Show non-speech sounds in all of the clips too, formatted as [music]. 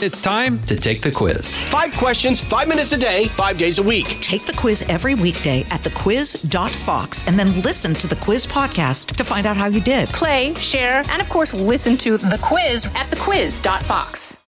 It's time to take the quiz. Five questions, five minutes a day, five days a week. Take the quiz every weekday at thequiz.fox and then listen to the quiz podcast to find out how you did. Play, share, and of course, listen to the quiz at thequiz.fox.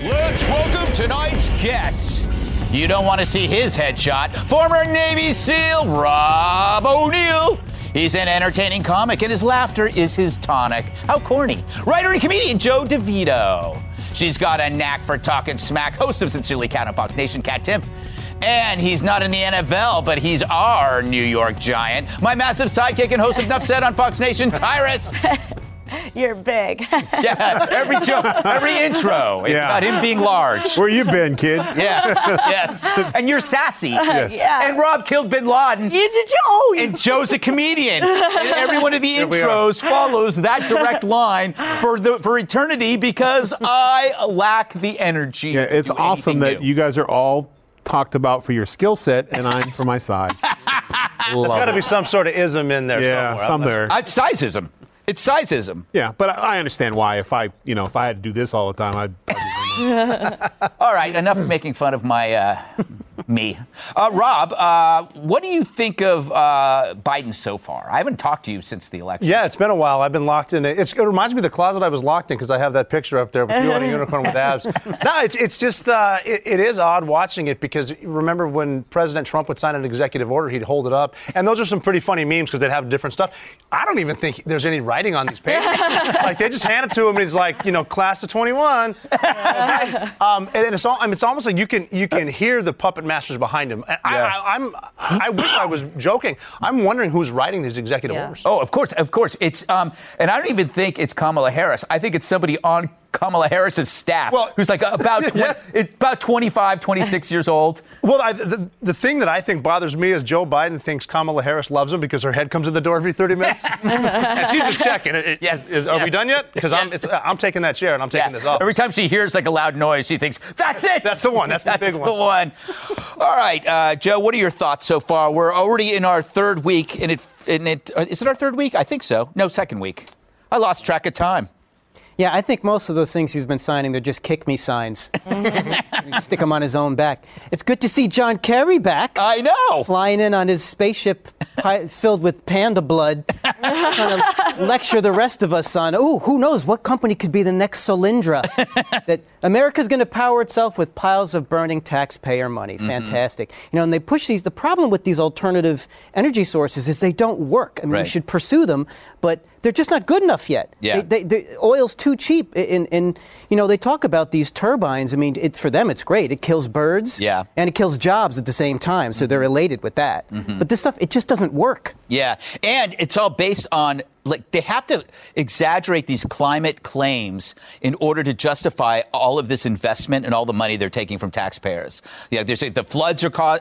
Let's welcome tonight's guest. You don't want to see his headshot. Former Navy SEAL Rob O'Neill. He's an entertaining comic, and his laughter is his tonic. How corny. Writer and comedian Joe DeVito. She's got a knack for talking smack. Host of Sincerely Kat on Fox Nation, Kat Timpf. And he's not in the NFL, but he's our New York Giant. My massive sidekick and host of Nuff Said on Fox Nation, Tyrus. [laughs] You're big. [laughs] Yeah, every joke, every intro is Yeah. about him being large. Where you been, kid? [laughs] Yeah, yes. And you're sassy. Yes. Yeah. And Rob killed Bin Laden. You did you? Oh, you And Joe's a comedian. And every one of the intros follows that direct line for the for eternity because I lack the energy. Yeah, it's awesome that new. you guys are all talked about for your skill set, and I'm for my size. [laughs] There's got to be some sort of ism in there yeah, somewhere. some I'm there. Uh, It's sizeism. It's sizeism. Yeah, but I, I understand why. If I, you know, if I had to do this all the time, I'd. I'd. [laughs] All right, enough making fun of my uh, me. Uh, Rob, uh, what do you think of uh, Biden so far? I haven't talked to you since the election. Yeah, it's been a while. I've been locked in. It's, it reminds me of the closet I was locked in because I have that picture up there with you on a [laughs] unicorn with abs. No, it's, it's just, uh, it, it is odd watching it because remember when President Trump would sign an executive order, he'd hold it up. And those are some pretty funny memes because they'd have different stuff. I don't even think there's any writing on these papers. [laughs] like they just hand it to him and he's like, you know, class of 21. [laughs] um, and it's, all, I mean, it's almost like you can, you can hear the puppet masters behind him. And I, I, I'm, I wish I was joking. I'm wondering who's writing these executive Yeah. orders. Oh, of course, of course. It's um, and I don't even think it's Kamala Harris. I think it's somebody on Kamala Harris's staff Well- who's like about [laughs] twen- Yeah. about 25, 26 years old. Well, I, the, the thing that I think bothers me is Joe Biden thinks Kamala Harris loves him because her head comes in the door every 30 minutes. [laughs] and she's just checking. It- it- Yes, is- are we done yet? Because I'm, it's, I'm taking that chair and I'm taking this off. Every time she hears like a loud noise, she thinks, "That's it. That's the one. That's the big the one." one." All right, uh, Joe. What are your thoughts so far? We're already in our third week, and it, and it uh, it our third week? I think so. No, second week. I lost track of time. Yeah, I think most of those things he's been signing, they're just kick me signs. [laughs] Stick him on his own back. It's good to see John Kerry back. I know. Flying in on his spaceship pi- filled with panda blood, trying to lecture the rest of us on, oh, who knows what company could be the next Solyndra? [laughs] that America's going to power itself with piles of burning taxpayer money. Mm-hmm. Fantastic. You know, and they push these. The problem with these alternative energy sources is they don't work. I mean, Right. we should pursue them, but they're just not good enough yet. Yeah. They, they, the oil's too cheap. And, and, you know, they talk about these turbines. I mean, it, for them, it's great. It kills birds. Yeah. And it kills jobs at the same time. So mm-hmm. they're elated with that. Mm-hmm. But this stuff, it just doesn't work. Yeah, and it's all based on like they have to exaggerate these climate claims in order to justify all of this investment and all the money they're taking from taxpayers. Yeah, there's the floods are ca-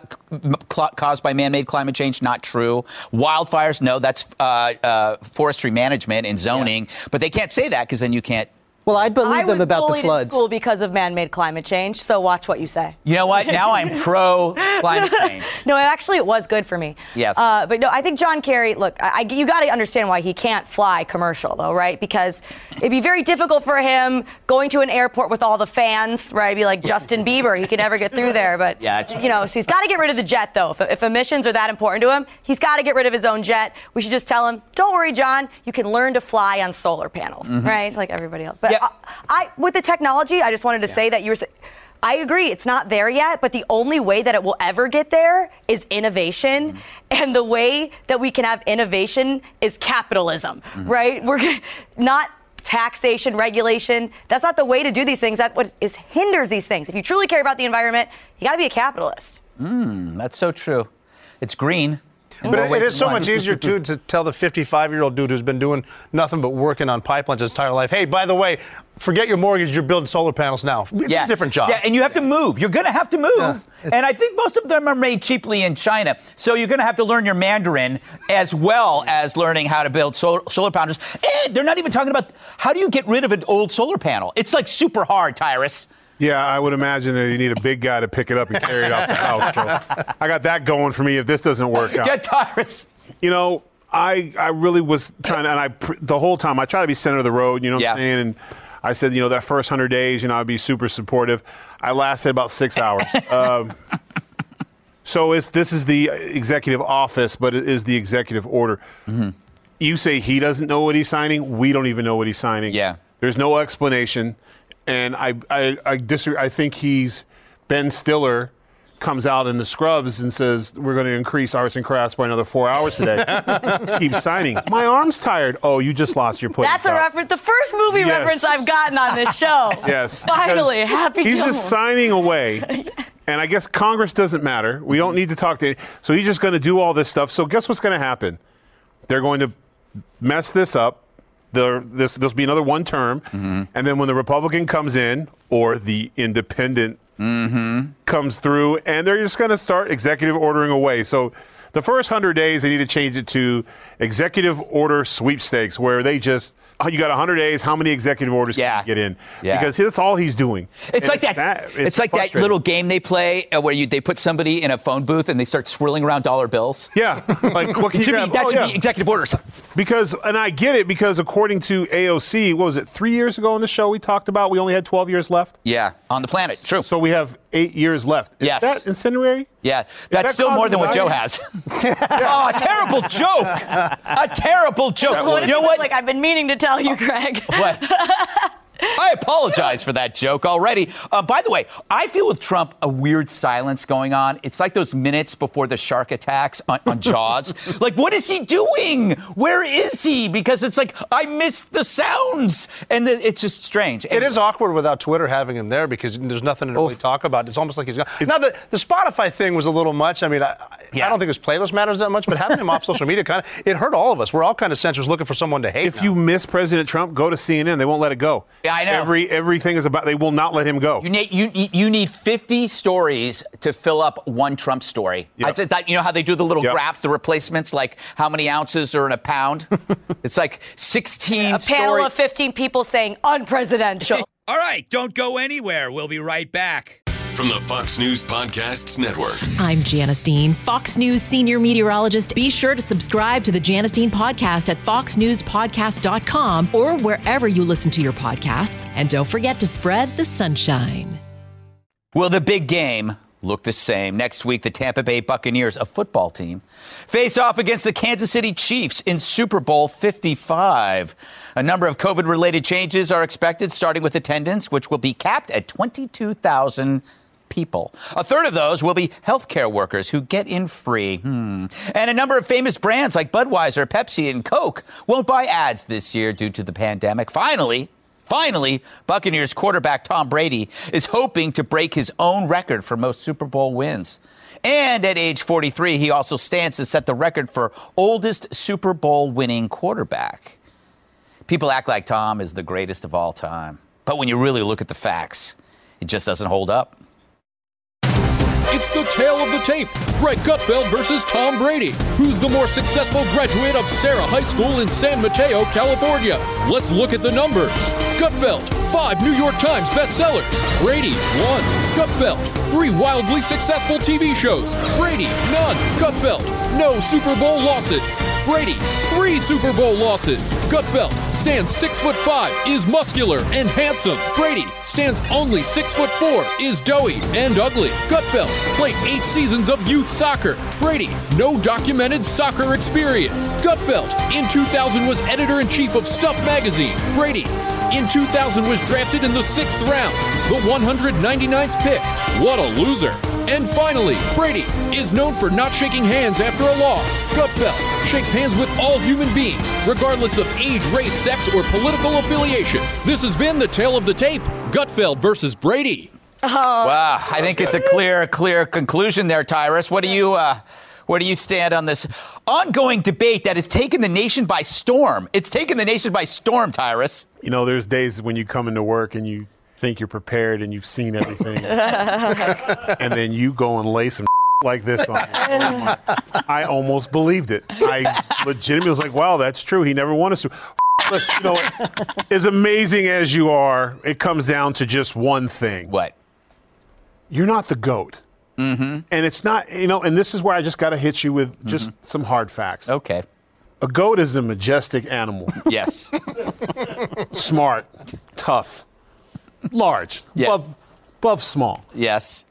ca- caused by man-made climate change. Not true. Wildfires, no, that's uh, uh, forestry management and zoning. But they can't say that because then you can't. Well, I'd believe I them about the bullied in floods. school because of man-made climate change. So watch what you say. You know what? Now I'm [laughs] pro climate change. No, actually, it was good for me. Yes. Uh, but no, I think John Kerry. Look, I, I- you got to understand why he can't fly commercial, though, right? Because it'd be very difficult for him going to an airport with all the fans, right? It'd be like Justin Bieber. He could never get through there. But [laughs] Yeah, it's you know, so he's got to get rid of the jet, though. If, if emissions are that important to him, he's got to get rid of his own jet. We should just tell him, "Don't worry, John. You can learn to fly on solar panels, right? Like everybody else." But Mm-hmm. Yeah. I, I, with the technology, I just wanted to say that you were. I agree, it's not there yet, but the only way that it will ever get there is innovation. Mm-hmm. And the way that we can have innovation is capitalism, Mm-hmm. right? We're not taxation, regulation. That's not the way to do these things. That what is hinders these things. If you truly care about the environment, you got to be a capitalist. That's so true. It's green. But it, is so much easier too [laughs] to tell the 55 year old dude who's been doing nothing but working on pipelines his entire life. Hey, by the way, forget your mortgage. You're building solar panels now. It's a different job. Yeah, and you have to move. You're going to have to move. And I think most of them are made cheaply in China. So you're going to have to learn your Mandarin as well as learning how to build solar, solar panels. And they're not even talking about how do you get rid of an old solar panel? It's like super hard, Tyrus. Yeah, I would imagine that you need a big guy to pick it up and carry it off the house. So I got that going for me if this doesn't work [laughs] out. Get Tyrus. You know, I I really was trying to, and I the whole time I try to be center of the road. You know what Yeah. I'm saying? And I said, you know, that first hundred days, you know, I'd be super supportive. I lasted about six [laughs] hours. um, so it's this is the executive office, but it is the executive order. Mm-hmm. You say he doesn't know what he's signing. We don't even know what he's signing. Yeah. There's no explanation, and I I, I disagree. I think he's Ben Stiller comes out in the scrubs and says we're going to increase arts and crafts by another four hours today. [laughs] Keep signing. My arm's tired. Oh, you just lost your pudding. That's a reference. The first movie Yes. reference I've gotten on this show. [laughs] Yes. Finally, happy. He's Gilmore. just signing away. [laughs] And I guess Congress doesn't matter. We don't need to talk to. any. So he's just going to do all this stuff. So guess what's going to happen? They're going to mess this up. There, this will be another one term, mm-hmm. and then when the Republican comes in or the Independent mm-hmm. comes through, and they're just going to start executive ordering away. So the first hundred days, they need to change it to executive order sweepstakes, where they just you got 100 days. How many executive orders Yeah. can you get in? Yeah. Because that's all he's doing. It's And like that. sad. It's, like that little game they play uh, where you they put somebody in a phone booth and they start swirling around dollar bills. Yeah, [laughs] like what can you should be, that Oh, should yeah. be executive orders. Because, and I get it because according to AOC, what was it, three years ago on the show we talked about, we only had 12 years left. Yeah, on the planet. True. So we have eight years left. Is Yes. that incendiary? Yeah, that that's still more than what Joe has. [laughs] [laughs] oh, a terrible joke. A terrible joke. What You know what? Like I've been meaning to tell you, uh, Greg. What? [laughs] I apologize for that joke already. Uh, by the way, I feel with Trump a weird silence going on. It's like those minutes before the shark attacks on, on Jaws. [laughs] like, what is he doing? Where is he? Because it's like I missed the sounds, and the, it's just strange. It is awkward without Twitter having him there because there's nothing to really talk about. It's almost like he's gone. Now, the, the Spotify thing was a little much. I mean, I, I don't think his playlist matters that much, but having him off [laughs] social media kind of it hurt all of us. We're all kind of censors looking for someone to hate. If now. you miss President Trump, go to CNN. They won't let it go. Yeah, I know. Every everything is about. They will not let him go. You need you you need 50 stories to fill up one Trump story. Yep. I said that you know how they do the little Yep. graphs, the replacements, like how many ounces are in a pound. [laughs] it's like 16 A panel of 15 people saying unpresidential. [laughs] All right, don't go anywhere. We'll be right back. From the Fox News Podcasts Network. I'm Janice Dean, Fox News senior meteorologist. Be sure to subscribe to the Janice Dean podcast at foxnewspodcast.com or wherever you listen to your podcasts. And don't forget to spread the sunshine. Will the big game look the same? Next week, the Tampa Bay Buccaneers, a football team, face off against the Kansas City Chiefs in Super Bowl 55. A number of COVID related changes are expected, starting with attendance, which will be capped at 22,000 people. A third of those will be healthcare workers who get in free. Hmm. And a number of famous brands like Budweiser, Pepsi, and Coke won't buy ads this year due to the pandemic. Finally, Finally, Buccaneers quarterback Tom Brady is hoping to break his own record for most Super Bowl wins. And at age 43, he also stands to set the record for oldest Super Bowl winning quarterback. People act like Tom is the greatest of all time. But when you really look at the facts, it just doesn't hold up. It's the tale of the tape. Greg Gutfeld versus Tom Brady. Who's the more successful graduate of Serra High School in San Mateo, California? Let's look at the numbers. Gutfeld, five New York Times bestsellers. Brady, one. Gutfeld, three wildly successful TV shows. Brady, none. Gutfeld, no Super Bowl losses. Brady, three Super Bowl losses. Gutfeld stands six foot five, is muscular and handsome. Brady stands only six foot four, is doughy and ugly. Gutfeld played eight seasons of youth soccer. Brady, no documented soccer experience. Gutfeld, in 2000 was editor in chief of Stuff magazine. Brady, in 2000 was drafted in the sixth round, the 199th pick. What a loser. And finally, Brady is known for not shaking hands after a loss. Gutfeld shakes hands with all human beings, regardless of age, race, sex, or political affiliation. This has been the tale of the tape Gutfeld versus Brady. Wow, I think it's a clear, clear conclusion there, Tyrus. What do you, uh, where do you stand on this ongoing debate that has taken the nation by storm? It's taken the nation by storm, Tyrus. You know, there's days when you come into work and you think you're prepared and you've seen everything, [laughs] and then you go and lay some [laughs] like this on. me. I almost believed it. I legitimately was like, "Wow, that's true. He never won a Super." [laughs] Listen, you know, as amazing as you are, it comes down to just one thing. What? You're not the goat. Mm-hmm. And it's not, you know, and this is where I just got to hit you with just some hard facts. Okay. A goat is a majestic animal. Yes. Smart, tough, large, Yes. above, above small. Yes.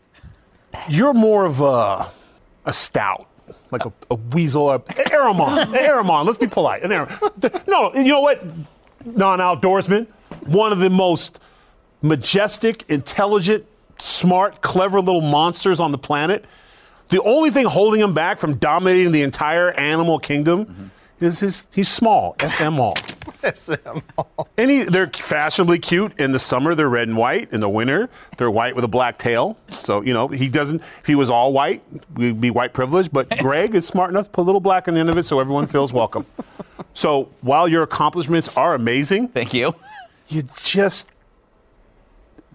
You're more of a, a stout, like a, a weasel, or ermine. [laughs] ermine, let's be polite. An No, you know what? Non-outdoorsman, one of the most majestic, intelligent, smart, clever little monsters on the planet. The only thing holding him back from dominating the entire animal kingdom mm-hmm. is his he's small, SMall. [laughs] And he, they're fashionably cute in the summer. They're red and white. In the winter, they're white with a black tail. So you know he doesn't. If he was all white, we'd be white privileged. But [laughs] Greg is smart enough to put a little black on the end of it, so everyone feels welcome. [laughs] So while your accomplishments are amazing, thank you. You just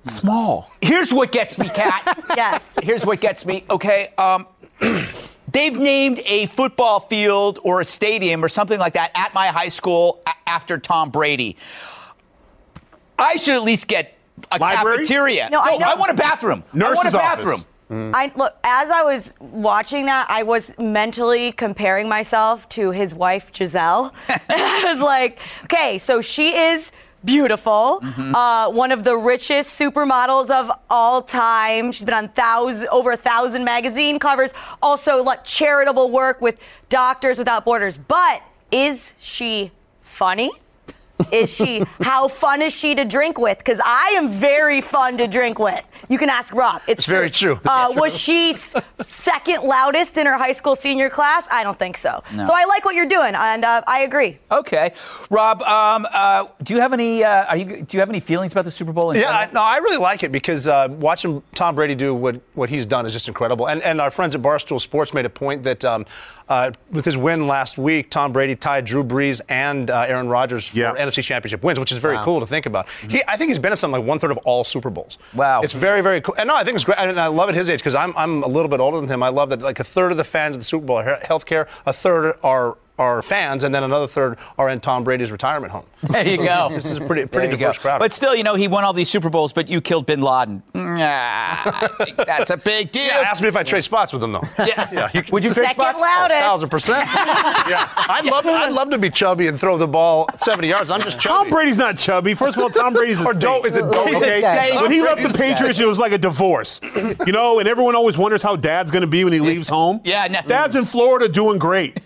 small. Here's what gets me, Kat. yes. Here's what gets me. Okay. Um, they've named a football field or a stadium or something like that at my high school a- after Tom Brady. I should at least get a Library? cafeteria. No, I know- want a bathroom. I want a Nurse's office. bathroom. Mm-hmm. I look as I was watching that, I was mentally comparing myself to his wife Gisele. [laughs] I was like, okay, so she is beautiful, Mm-hmm. uh, one of the richest supermodels of all time. She's been on thousand over a thousand magazine covers. Also, like charitable work with Doctors Without Borders. But is she funny? Is she how fun is she to drink with? Because I am very fun to drink with. You can ask Rob. It's, It's very true. Uh, was she second loudest in her high school senior class? I don't think so. No. So I like what you're doing, and uh, I agree. Okay, Rob. Um, uh, do you have any? Uh, are you? Do you have any feelings about the Super Bowl? In Yeah, I, general? no, I really like it because uh, watching Tom Brady do what, what he's done is just incredible. And, and our friends at Barstool Sports made a point that um, uh, with his win last week, Tom Brady tied Drew Brees and uh, Aaron Rodgers for NFC Championship wins, which is very Wow. cool to think about. He, I think he's been at something like one third of all Super Bowls. Wow. It's very, very cool. And no, I think it's great. And I love at his age because I'm, I'm a little bit older than him. I love that like a third of the fans of the Super Bowl are he- healthcare, a third are are fans, and then another third are in Tom Brady's retirement home. [laughs] There you So go. This is a pretty, pretty diverse go. crowd. But still, you know, he won all these Super Bowls, but you killed Bin Laden. [laughs] Nah, I think that's a big deal. Yeah, ask me if I trade spots with him, though. Yeah. [laughs] yeah. Would you trade spots? loudest. Thousand percent. yeah, I'd love, I'd love to be chubby and throw the ball 70 yards. I'm just Tom. Brady's not chubby. First of all, Tom Brady's a Or dope- saint. is it dope? He's a Okay, saint. when he left the Patriots, it was like a divorce, you know. And everyone always wonders how Dad's going to be when he leaves home. Yeah, no. Dad's in Florida doing great.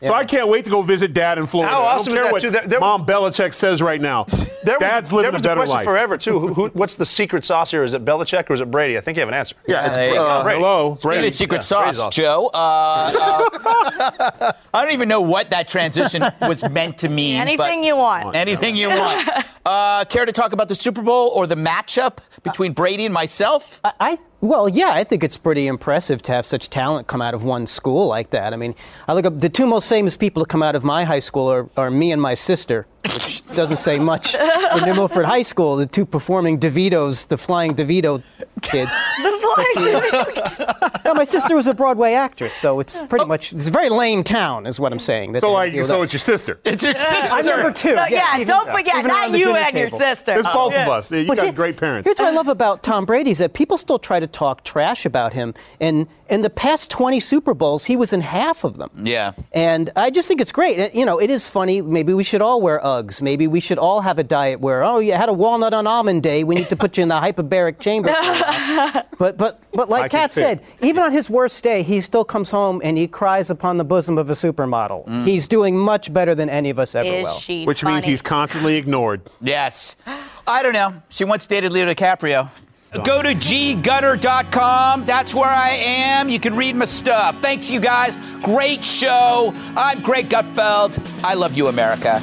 So I can't wait to go visit Dad in Florida. How I don't is care that, what too? There- there- Mom Belichick says right now. [laughs] There was- Dad's there living was a better question life. forever too. Who, who, [laughs] what's the secret sauce here? Is it Belichick or is it Brady? I think you have an answer. Yeah, it's, there you uh. Brady. hello, Speaking Brady. of secret Yeah, sauce, awesome. Joe, uh, uh, [laughs] I don't even know what that transition was meant to mean. Anything but you want. Anything you want. Uh, care to talk about the Super Bowl or the matchup between Brady and myself? I, I well, yeah, I think it's pretty impressive to have such talent come out of one school like that. I mean, I look up the two most famous people to come out of my high school are, are me and my sister, which [laughs] doesn't say much for New Milford High School. The two performing DeVitos, the flying DeVito kids. [laughs] no, my sister was a Broadway actress, so it's pretty oh. much it's a very lame town, is what I'm saying. that So they like, deal so that. it's your sister. It's your sister. I'm number two. But yeah, even- don't forget, even not you dinner and your sister. It's both Yeah. of us. You But got here- great parents. Here's what I love about Tom Brady is that people still try to talk trash about him. And in the past 20 Super Bowls, he was in half of them. Yeah. And I just think it's great. It- You know, it is funny. Maybe we should all wear Uggs. Maybe we should all have a diet where, oh, you had a walnut on almond day. We need to put you in the hyperbaric chamber. [laughs] but but but like can Kat said, even on his worst day, he still comes home and he cries upon the bosom of a supermodel. Mm. He's doing much better than any of us ever Is will. she Which means he's constantly ignored. Yes. I don't know. She once dated Leo DiCaprio. Go to ggutter.com. That's where I am. You can read my stuff. Thanks, you guys. Great show. I'm Greg Gutfeld. I love you, America.